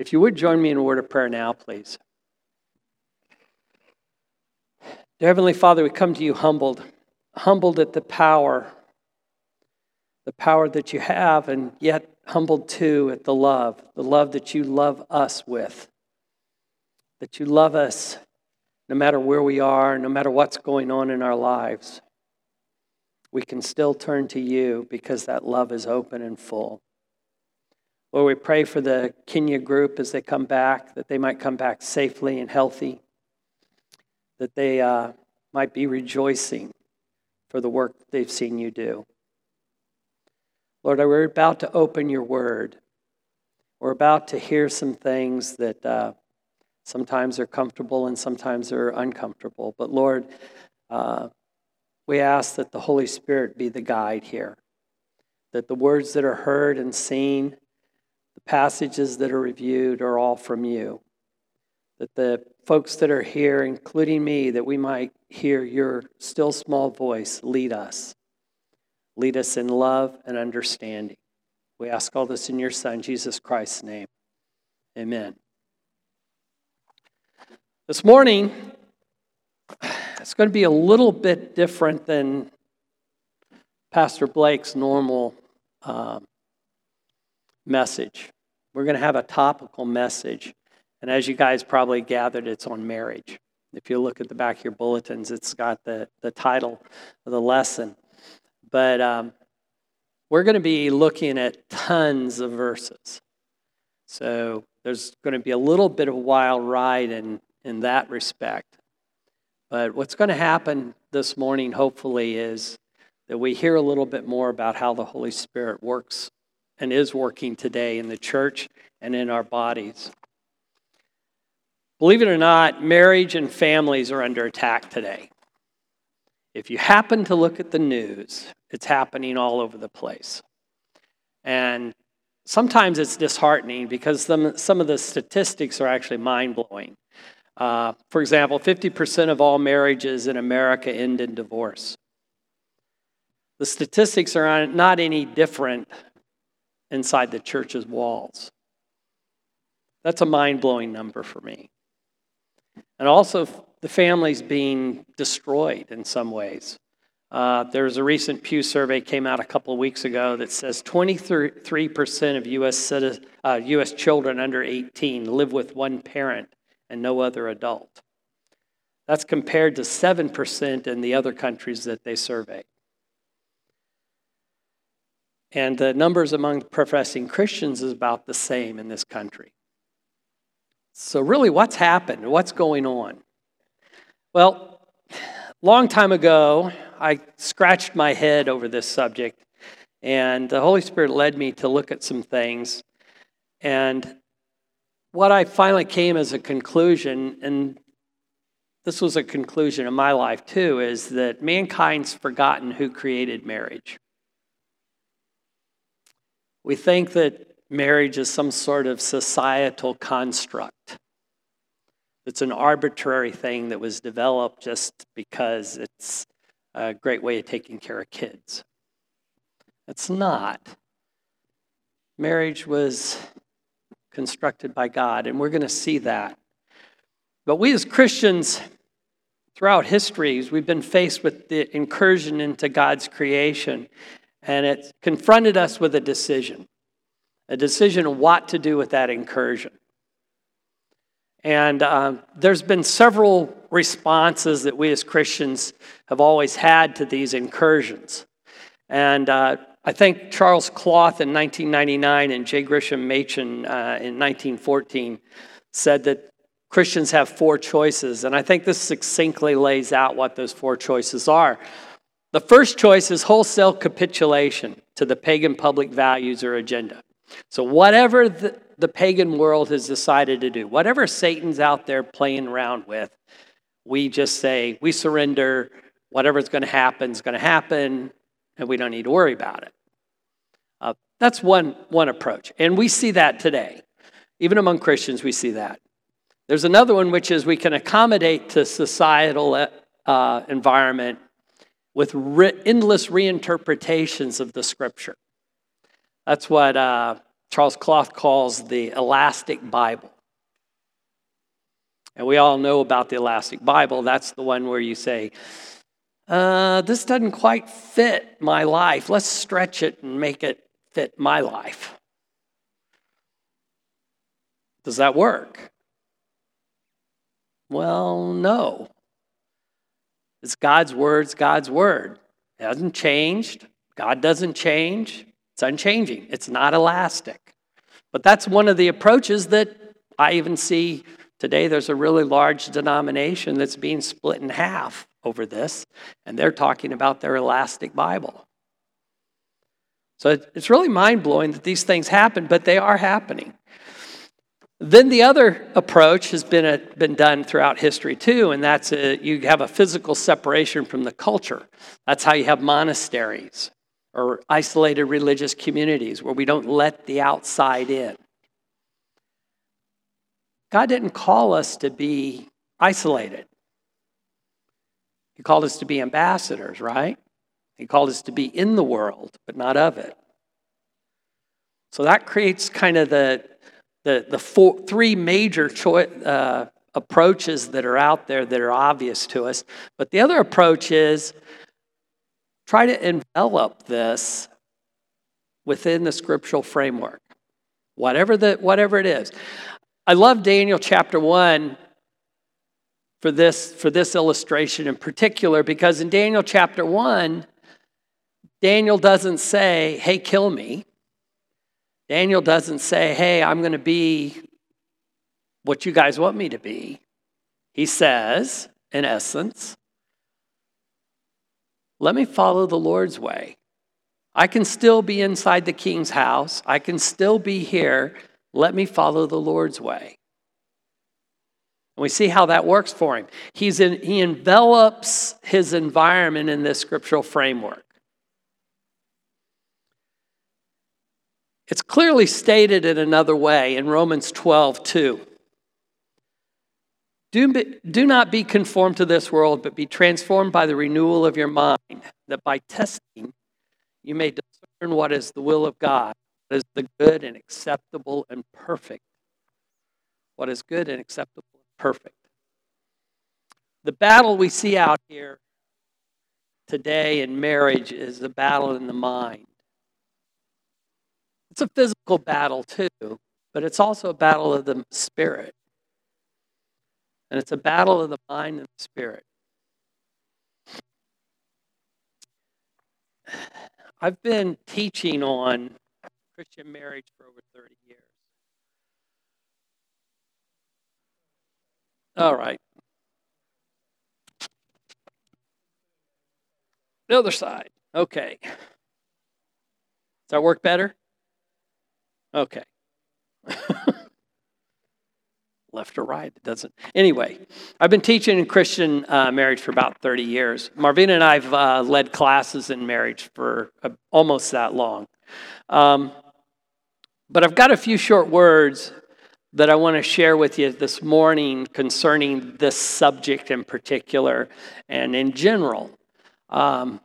If you would join me in a word of prayer now, please. Dear Heavenly Father, we come to you humbled, humbled at the power, the power that you have, and yet humbled too at the love, the love that you love us with. That you love us no matter where we are, no matter what's going on in our lives. We can still turn to you because that love is open and full. Lord, we pray for the Kenya group as they come back, that they might come back safely and healthy, that they uh, might be rejoicing for the work they've seen you do. Lord, we're about to open your word. We're about to hear some things that uh, sometimes are comfortable and sometimes are uncomfortable. But Lord, uh, we ask that the Holy Spirit be the guide here, that the words that are heard and seen passages that are reviewed are all from you. That the folks that are here, including me, that we might hear your still small voice lead us. Lead us in love and understanding. We ask all this in your Son, Jesus Christ's name. Amen. This morning, it's going to be a little bit different than Pastor Blake's normal um, message. We're going to have a topical message. And as you guys probably gathered, it's on marriage. If you look at the back of your bulletins, it's got the, the title of the lesson. But um, we're going to be looking at tons of verses. So there's going to be a little bit of a wild ride in, in that respect. But what's going to happen this morning, hopefully, is that we hear a little bit more about how the Holy Spirit works and is working today in the church and in our bodies. Believe it or not, marriage and families are under attack today. If you happen to look at the news, it's happening all over the place. And sometimes it's disheartening because some, of the statistics are actually mind blowing. Uh, for example, 50% of all marriages in America end in divorce. The statistics are not any different inside the church's walls. That's a mind blowing number for me. And also, the families being destroyed in some ways. Uh, there was a recent Pew survey came out a couple of weeks ago that says 23% of U.S. Uh, U.S. children under 18 live with one parent and no other adult. That's compared to 7% in the other countries that they surveyed. And the numbers among professing Christians is about the same in this country. So, really, what's happened? What's going on? Well, long time ago, I scratched my head over this subject, and the Holy Spirit led me to look at some things. And what I finally came as a conclusion, and this was a conclusion in my life too, is that mankind's forgotten who created marriage. We think that marriage is some sort of societal construct. It's an arbitrary thing that was developed just because it's a great way of taking care of kids. It's not. Marriage was constructed by God, and we're going to see that. But we as Christians, throughout history, we've been faced with the incursion into God's creation and it confronted us with a decision a decision what to do with that incursion. And uh, there's been several responses that we as Christians have always had to these incursions. And uh, I think Charles Cloth in 1999 and J. Gresham Machen uh, in 1914 said that Christians have four choices. And I think this succinctly lays out what those four choices are. The first choice is wholesale capitulation to the pagan public values or agenda. So, whatever the, the pagan world has decided to do, whatever Satan's out there playing around with, we just say, we surrender, whatever's going to happen is going to happen, and we don't need to worry about it. Uh, that's one, one approach. And we see that today. Even among Christians, we see that. There's another one, which is we can accommodate to societal uh, environment with re- endless reinterpretations of the scripture. That's what uh, Charles Cloth calls the elastic Bible. And we all know about the elastic Bible. That's the one where you say, uh, this doesn't quite fit my life. Let's stretch it and make it fit my life. Does that work? Well, no. It's God's word, it's God's word. It hasn't changed. God doesn't change. It's unchanging. It's not elastic. But that's one of the approaches that I even see today. There's a really large denomination that's being split in half over this, and they're talking about their elastic Bible. So it's really mind blowing that these things happen, but they are happening. Then the other approach has been, a, been done throughout history too, and that's a, you have a physical separation from the culture. That's how you have monasteries or isolated religious communities where we don't let the outside in. God didn't call us to be isolated. He called us to be ambassadors, right? He called us to be in the world, but not of it. So that creates kind of the, the, the four, three major uh, approaches that are out there that are obvious to us. But the other approach is try to envelop this within the scriptural framework, whatever, the, whatever it is. I love Daniel chapter 1 for this, for this illustration in particular because in Daniel chapter 1, Daniel doesn't say, hey, kill me. Daniel doesn't say, hey, I'm going to be what you guys want me to be. He says, in essence, let me follow the Lord's way. I can still be inside the king's house. I can still be here. Let me follow the Lord's way. And we see how that works for him. He's in, he envelops his environment in this scriptural framework. It's clearly stated in another way in Romans 12, 2. Do, be, do not be conformed to this world, but be transformed by the renewal of your mind, that by testing you may discern what is the will of God, what is the good and acceptable and perfect. What is good and acceptable and perfect. The battle we see out here today in marriage is the battle in the mind. It's a physical battle too, but it's also a battle of the spirit. And it's a battle of the mind and the spirit. I've been teaching on Christian marriage for over 30 years. All right. The other side. Okay. Does that work better? Okay. Left or right, it doesn't. Anyway, I've been teaching in Christian uh, marriage for about 30 years. Marvina and I have uh, led classes in marriage for uh, almost that long. Um, but I've got a few short words that I want to share with you this morning concerning this subject in particular and in general. Um,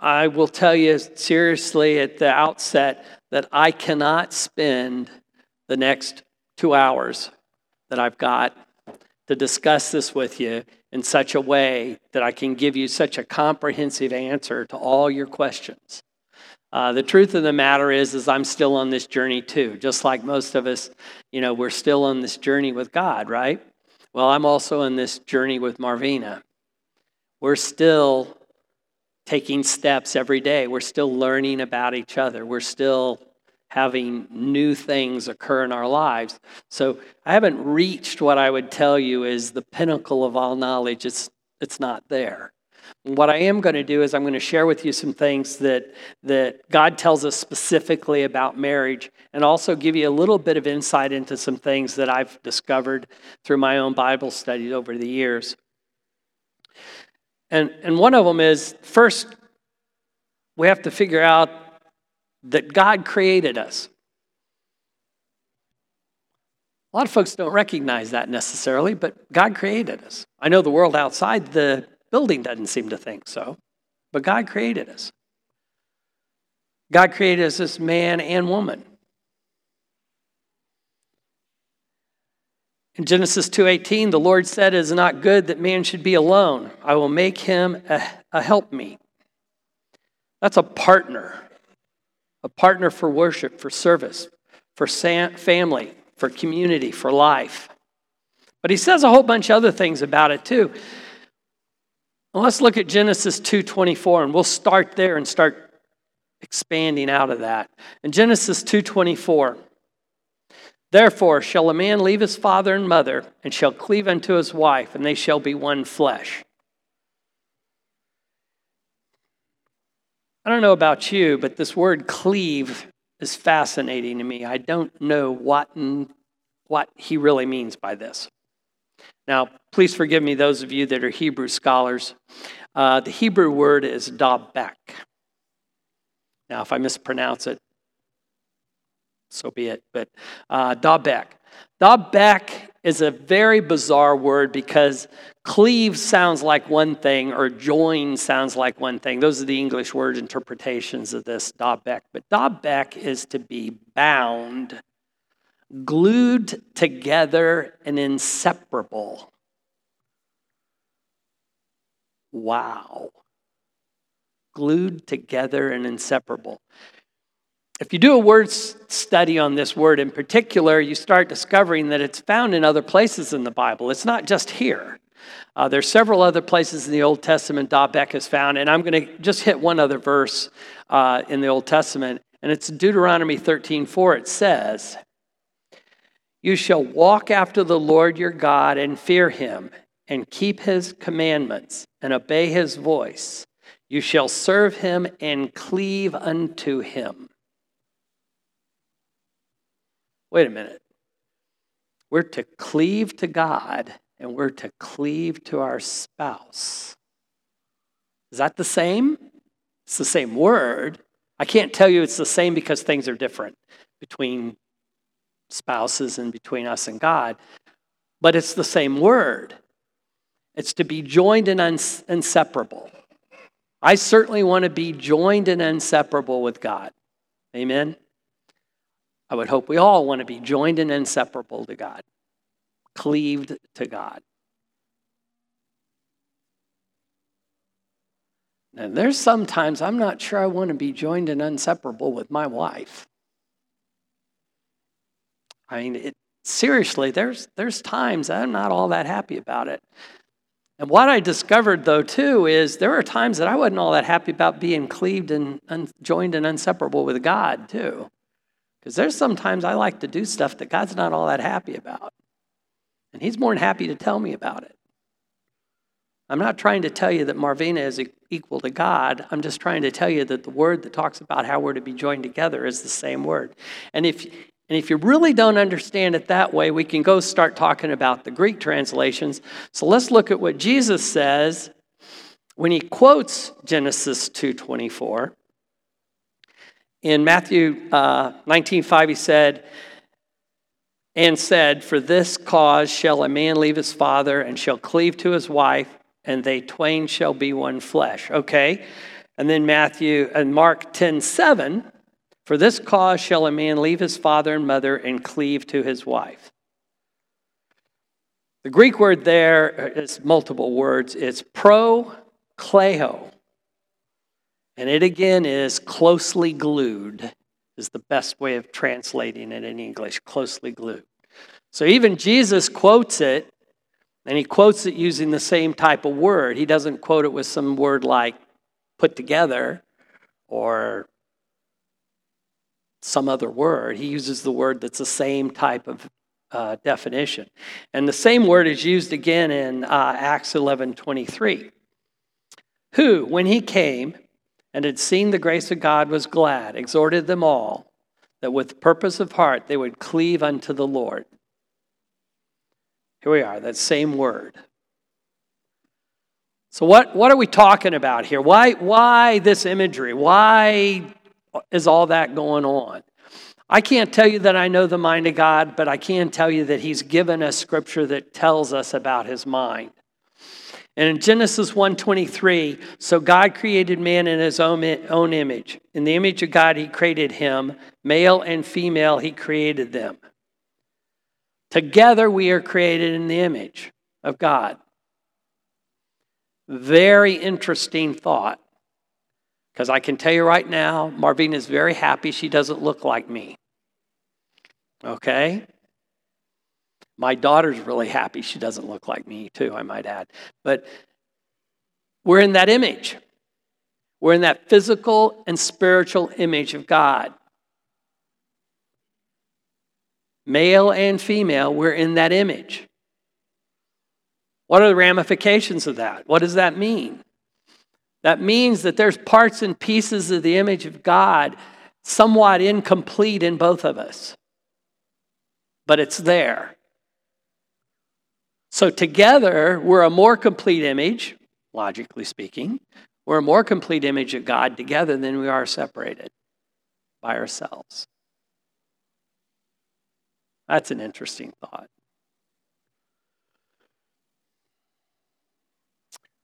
I will tell you seriously at the outset that I cannot spend the next two hours that I've got to discuss this with you in such a way that I can give you such a comprehensive answer to all your questions. Uh, the truth of the matter is, is I'm still on this journey too. Just like most of us, you know, we're still on this journey with God, right? Well, I'm also on this journey with Marvina. We're still taking steps every day. We're still learning about each other. We're still having new things occur in our lives. So I haven't reached what I would tell you is the pinnacle of all knowledge. It's, it's not there. What I am going to do is I'm going to share with you some things that, that God tells us specifically about marriage and also give you a little bit of insight into some things that I've discovered through my own Bible studies over the years. And, and one of them is first, we have to figure out that God created us. A lot of folks don't recognize that necessarily, but God created us. I know the world outside the building doesn't seem to think so, but God created us. God created us as man and woman. In Genesis 2:18, the Lord said, "It is not good that man should be alone. I will make him a, a helpmeet." That's a partner. A partner for worship, for service, for family, for community, for life. But he says a whole bunch of other things about it too. Well, let's look at Genesis 2:24 and we'll start there and start expanding out of that. In Genesis 2:24, Therefore shall a man leave his father and mother, and shall cleave unto his wife, and they shall be one flesh. I don't know about you, but this word cleave is fascinating to me. I don't know what, what he really means by this. Now, please forgive me, those of you that are Hebrew scholars. Uh, the Hebrew word is dabek. Now, if I mispronounce it, so be it. But uh, Dabek. Dabek is a very bizarre word because cleave sounds like one thing or join sounds like one thing. Those are the English word interpretations of this Dabek. But Dabek is to be bound, glued together, and inseparable. Wow. Glued together and inseparable. If you do a word study on this word in particular, you start discovering that it's found in other places in the Bible. It's not just here. Uh, there's several other places in the Old Testament Dabek is found, and I'm going to just hit one other verse uh, in the Old Testament, and it's Deuteronomy 13:4. It says, "You shall walk after the Lord your God and fear Him, and keep His commandments and obey His voice. You shall serve Him and cleave unto Him." Wait a minute. We're to cleave to God and we're to cleave to our spouse. Is that the same? It's the same word. I can't tell you it's the same because things are different between spouses and between us and God, but it's the same word. It's to be joined and inseparable. I certainly want to be joined and inseparable with God. Amen. I would hope we all want to be joined and inseparable to God, cleaved to God. And there's sometimes I'm not sure I want to be joined and inseparable with my wife. I mean, it, seriously, there's, there's times I'm not all that happy about it. And what I discovered, though, too, is there are times that I wasn't all that happy about being cleaved and un, joined and inseparable with God, too. Because there's sometimes I like to do stuff that God's not all that happy about. And He's more than happy to tell me about it. I'm not trying to tell you that Marvina is equal to God. I'm just trying to tell you that the word that talks about how we're to be joined together is the same word. And if, and if you really don't understand it that way, we can go start talking about the Greek translations. So let's look at what Jesus says when he quotes Genesis 2:24. In Matthew uh, 19 5, he said, and said, For this cause shall a man leave his father and shall cleave to his wife, and they twain shall be one flesh. Okay. And then Matthew and Mark 10 7, For this cause shall a man leave his father and mother and cleave to his wife. The Greek word there is multiple words. It's pro kleho. And it again is closely glued, is the best way of translating it in English, closely glued. So even Jesus quotes it, and he quotes it using the same type of word. He doesn't quote it with some word like put together or some other word. He uses the word that's the same type of uh, definition. And the same word is used again in uh, Acts 11 23. Who, when he came, and had seen the grace of God was glad, exhorted them all that with purpose of heart they would cleave unto the Lord. Here we are, that same word. So, what, what are we talking about here? Why, why this imagery? Why is all that going on? I can't tell you that I know the mind of God, but I can tell you that He's given us scripture that tells us about His mind. And in Genesis 1:23, so God created man in his own, own image. In the image of God he created him, male and female he created them. Together we are created in the image of God. Very interesting thought. Because I can tell you right now, Marvina is very happy she doesn't look like me. Okay? My daughter's really happy she doesn't look like me, too, I might add. But we're in that image. We're in that physical and spiritual image of God. Male and female, we're in that image. What are the ramifications of that? What does that mean? That means that there's parts and pieces of the image of God somewhat incomplete in both of us, but it's there. So, together, we're a more complete image, logically speaking. We're a more complete image of God together than we are separated by ourselves. That's an interesting thought.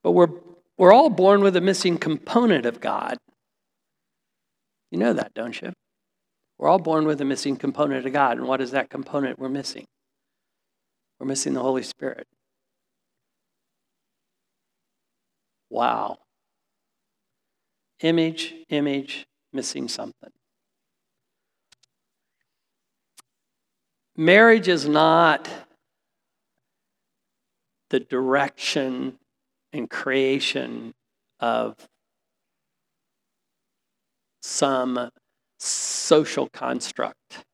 But we're, we're all born with a missing component of God. You know that, don't you? We're all born with a missing component of God. And what is that component we're missing? We're missing the Holy Spirit. Wow. Image, image, missing something. Marriage is not the direction and creation of some social construct.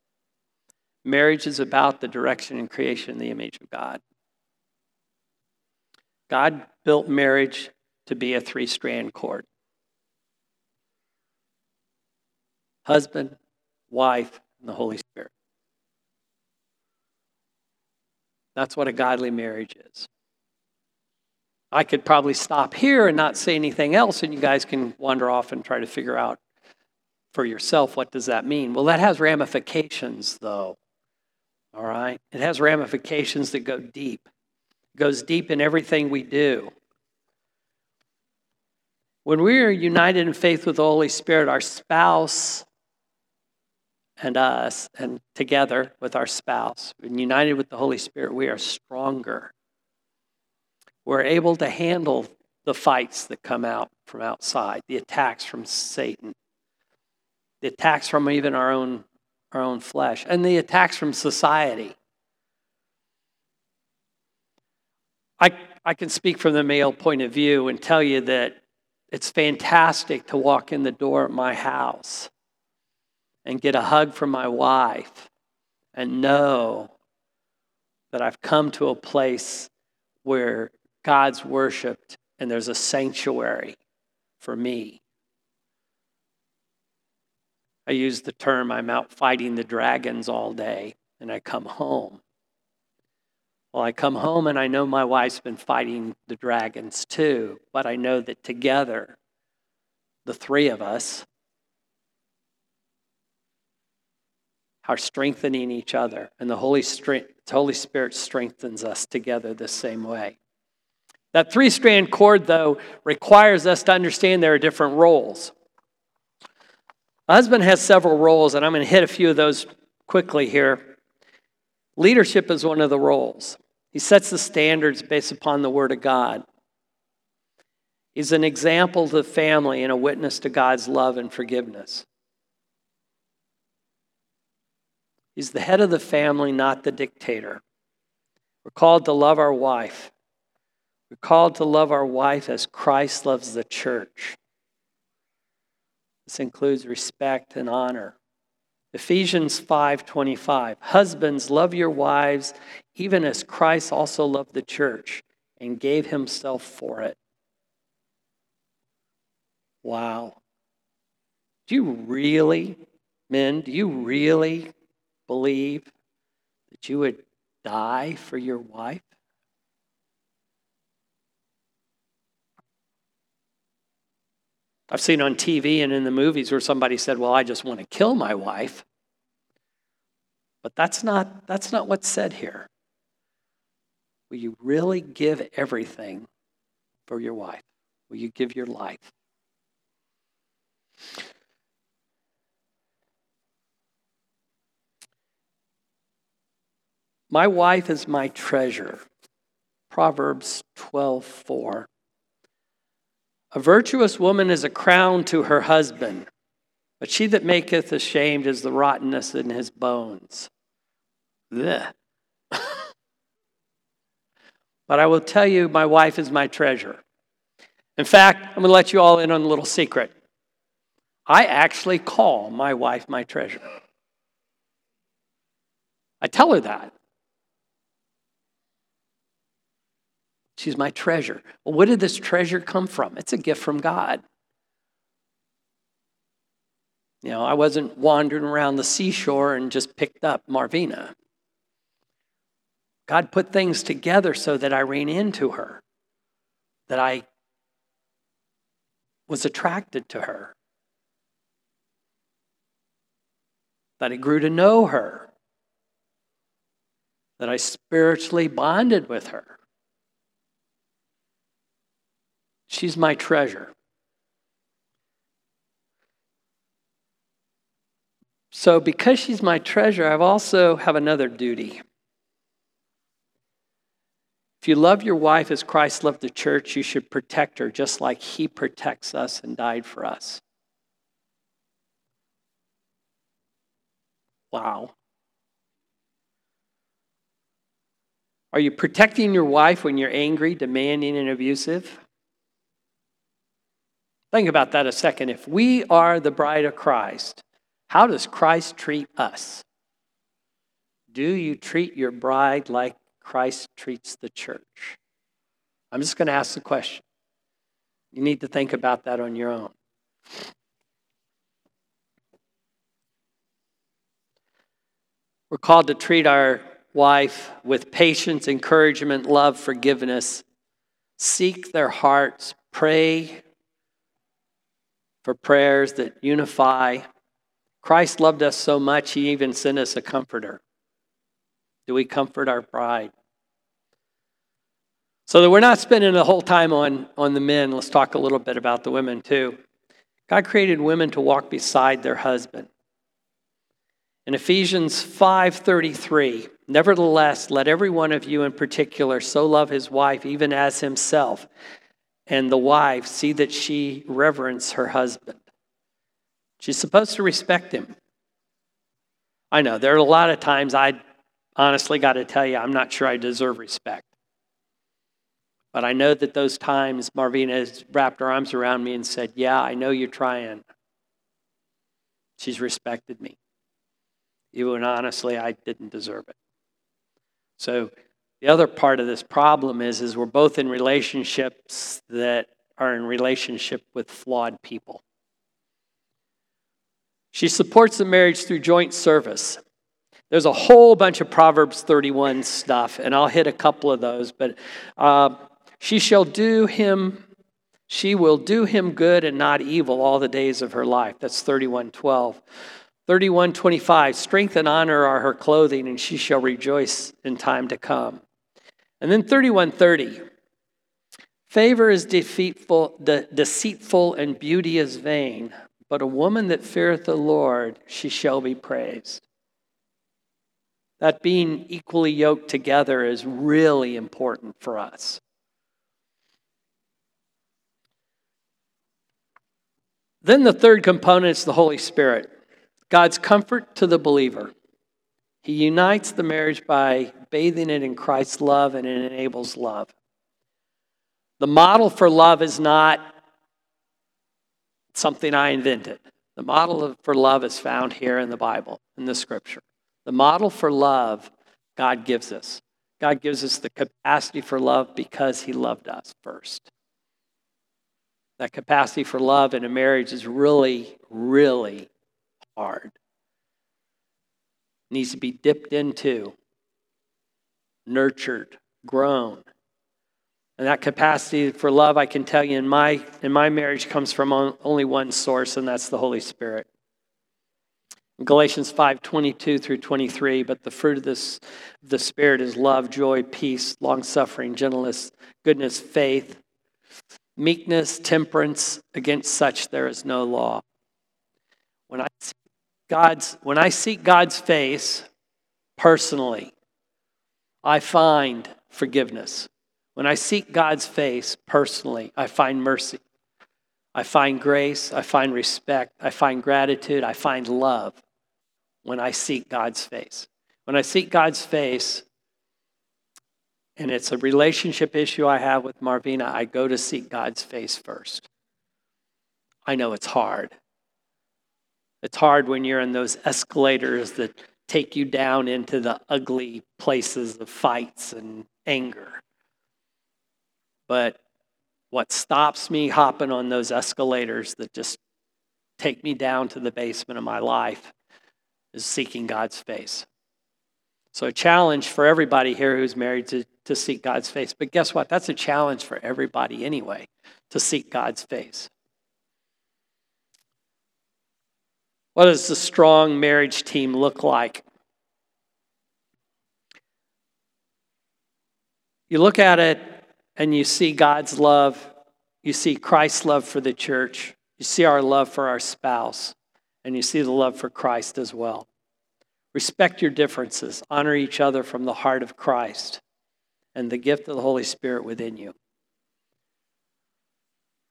Marriage is about the direction and creation in the image of God. God built marriage to be a three strand cord husband, wife, and the Holy Spirit. That's what a godly marriage is. I could probably stop here and not say anything else, and you guys can wander off and try to figure out for yourself what does that mean. Well, that has ramifications, though. All right? It has ramifications that go deep. It goes deep in everything we do. When we are united in faith with the Holy Spirit, our spouse and us, and together with our spouse, united with the Holy Spirit, we are stronger we're able to handle the fights that come out from outside, the attacks from Satan, the attacks from even our own, our own flesh, and the attacks from society. I, I can speak from the male point of view and tell you that it's fantastic to walk in the door at my house and get a hug from my wife and know that I've come to a place where God's worshiped and there's a sanctuary for me. I use the term I'm out fighting the dragons all day and I come home. Well, I come home and I know my wife's been fighting the dragons too, but I know that together, the three of us, are strengthening each other, and the Holy, Holy Spirit strengthens us together the same way. That three strand cord, though, requires us to understand there are different roles. A husband has several roles, and I'm going to hit a few of those quickly here. Leadership is one of the roles. He sets the standards based upon the Word of God. He's an example to the family and a witness to God's love and forgiveness. He's the head of the family, not the dictator. We're called to love our wife. We're called to love our wife as Christ loves the church. This includes respect and honor. Ephesians 5:25 Husbands love your wives even as Christ also loved the church and gave himself for it. Wow. Do you really men, do you really believe that you would die for your wife? I've seen on TV and in the movies where somebody said, Well, I just want to kill my wife. But that's not, that's not what's said here. Will you really give everything for your wife? Will you give your life? My wife is my treasure. Proverbs 12 4. A virtuous woman is a crown to her husband, but she that maketh ashamed is the rottenness in his bones. But I will tell you, my wife is my treasure. In fact, I'm going to let you all in on a little secret. I actually call my wife my treasure. I tell her that. She's my treasure. Well, where did this treasure come from? It's a gift from God. You know, I wasn't wandering around the seashore and just picked up Marvina. God put things together so that I ran into her, that I was attracted to her, that I grew to know her, that I spiritually bonded with her. She's my treasure. So because she's my treasure, I also have another duty. If you love your wife as Christ loved the church, you should protect her just like he protects us and died for us. Wow. Are you protecting your wife when you're angry, demanding, and abusive? Think about that a second. If we are the bride of Christ, how does Christ treat us? Do you treat your bride like Christ treats the church? I'm just going to ask the question. You need to think about that on your own. We're called to treat our wife with patience, encouragement, love, forgiveness. Seek their hearts, pray for prayers that unify. Christ loved us so much, he even sent us a comforter. Do we comfort our bride? So that we're not spending the whole time on, on the men, let's talk a little bit about the women too. God created women to walk beside their husband. In Ephesians 5:33, nevertheless, let every one of you in particular so love his wife even as himself, and the wife see that she reverence her husband. She's supposed to respect him. I know there are a lot of times I honestly got to tell you, I'm not sure I deserve respect. But I know that those times Marvina has wrapped her arms around me and said, Yeah, I know you're trying. She's respected me. Even honestly, I didn't deserve it. So the other part of this problem is, is we're both in relationships that are in relationship with flawed people. She supports the marriage through joint service. There's a whole bunch of Proverbs 31 stuff, and I'll hit a couple of those. But uh, she shall do him, she will do him good and not evil all the days of her life. That's 3112. 3125, strength and honor are her clothing, and she shall rejoice in time to come. And then 3130, favor is deceitful, de- deceitful and beauty is vain, but a woman that feareth the Lord, she shall be praised. That being equally yoked together is really important for us. Then the third component is the Holy Spirit. God's comfort to the believer. He unites the marriage by bathing it in Christ's love and it enables love. The model for love is not something I invented. The model for love is found here in the Bible, in the scripture. The model for love God gives us. God gives us the capacity for love because He loved us first. That capacity for love in a marriage is really, really hard. Needs to be dipped into, nurtured, grown. And that capacity for love, I can tell you, in my, in my marriage comes from only one source, and that's the Holy Spirit. Galatians 5 22 through 23, but the fruit of this, the Spirit is love, joy, peace, long suffering, gentleness, goodness, faith, meekness, temperance. Against such there is no law. When I God's, when I seek God's face personally, I find forgiveness. When I seek God's face personally, I find mercy. I find grace. I find respect. I find gratitude. I find love when I seek God's face. When I seek God's face, and it's a relationship issue I have with Marvina, I go to seek God's face first. I know it's hard. It's hard when you're in those escalators that take you down into the ugly places of fights and anger. But what stops me hopping on those escalators that just take me down to the basement of my life is seeking God's face. So, a challenge for everybody here who's married to, to seek God's face. But guess what? That's a challenge for everybody anyway, to seek God's face. What does the strong marriage team look like? You look at it and you see God's love, you see Christ's love for the church, you see our love for our spouse, and you see the love for Christ as well. Respect your differences, honor each other from the heart of Christ and the gift of the Holy Spirit within you.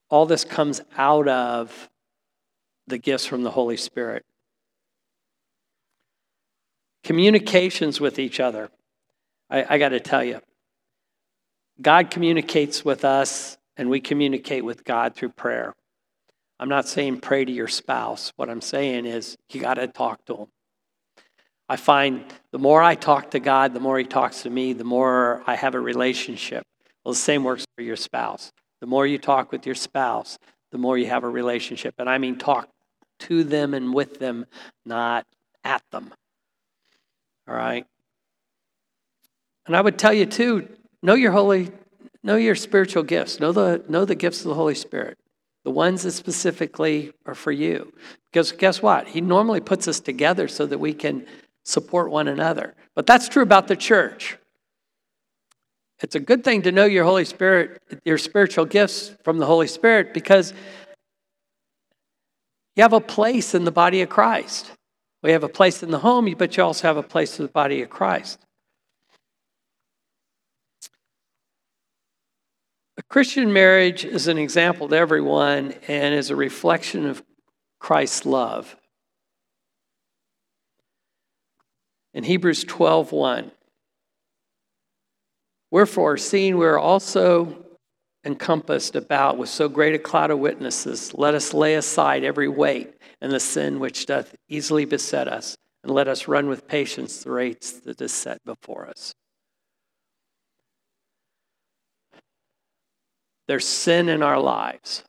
All this comes out of the gifts from the Holy Spirit. Communications with each other. I, I got to tell you, God communicates with us, and we communicate with God through prayer. I'm not saying pray to your spouse. What I'm saying is you got to talk to him. I find the more I talk to God, the more He talks to me, the more I have a relationship. Well, the same works for your spouse. The more you talk with your spouse, the more you have a relationship. And I mean talk to them and with them, not at them. All right? And I would tell you too, know your holy, know your spiritual gifts. Know the, know the gifts of the Holy Spirit. The ones that specifically are for you. Because guess what? He normally puts us together so that we can support one another. But that's true about the church. It's a good thing to know your Holy Spirit, your spiritual gifts from the Holy Spirit, because you have a place in the body of Christ. We have a place in the home, but you also have a place in the body of Christ. A Christian marriage is an example to everyone and is a reflection of Christ's love. in Hebrews 12 1. Wherefore, seeing we are also encompassed about with so great a cloud of witnesses, let us lay aside every weight and the sin which doth easily beset us, and let us run with patience the race that is set before us. There's sin in our lives.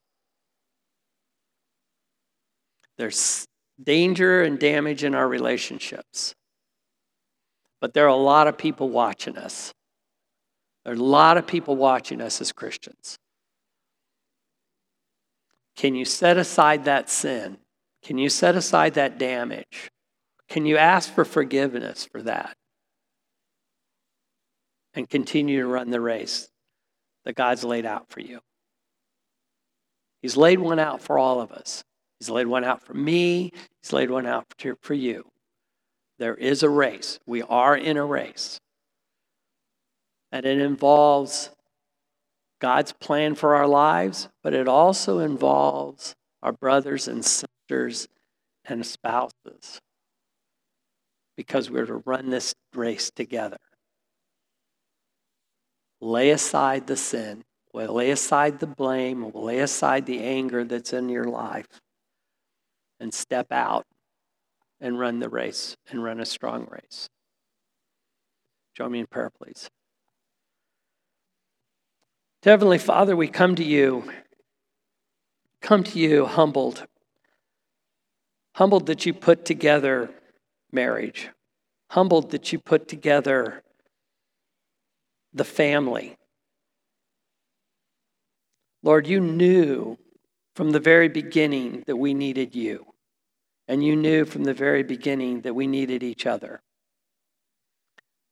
There's danger and damage in our relationships. But there are a lot of people watching us. There are a lot of people watching us as Christians. Can you set aside that sin? Can you set aside that damage? Can you ask for forgiveness for that? And continue to run the race that God's laid out for you. He's laid one out for all of us. He's laid one out for me. He's laid one out for you. There is a race. We are in a race. And it involves God's plan for our lives, but it also involves our brothers and sisters and spouses because we're to run this race together. Lay aside the sin, lay aside the blame, lay aside the anger that's in your life, and step out and run the race and run a strong race. Join me in prayer, please. Heavenly Father, we come to you, come to you humbled, humbled that you put together marriage, humbled that you put together the family. Lord, you knew from the very beginning that we needed you. And you knew from the very beginning that we needed each other.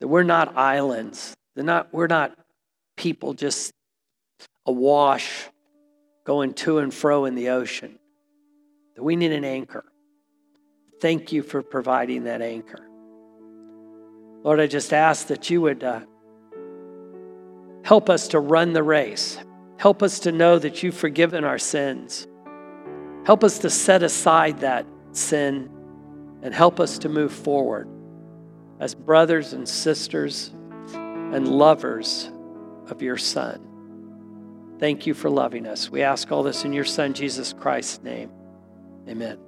That we're not islands. They're not, we're not people just awash going to and fro in the ocean. That we need an anchor. Thank you for providing that anchor. Lord, I just ask that you would uh, Help us to run the race. Help us to know that you've forgiven our sins. Help us to set aside that sin and help us to move forward as brothers and sisters and lovers of your Son. Thank you for loving us. We ask all this in your Son, Jesus Christ's name. Amen.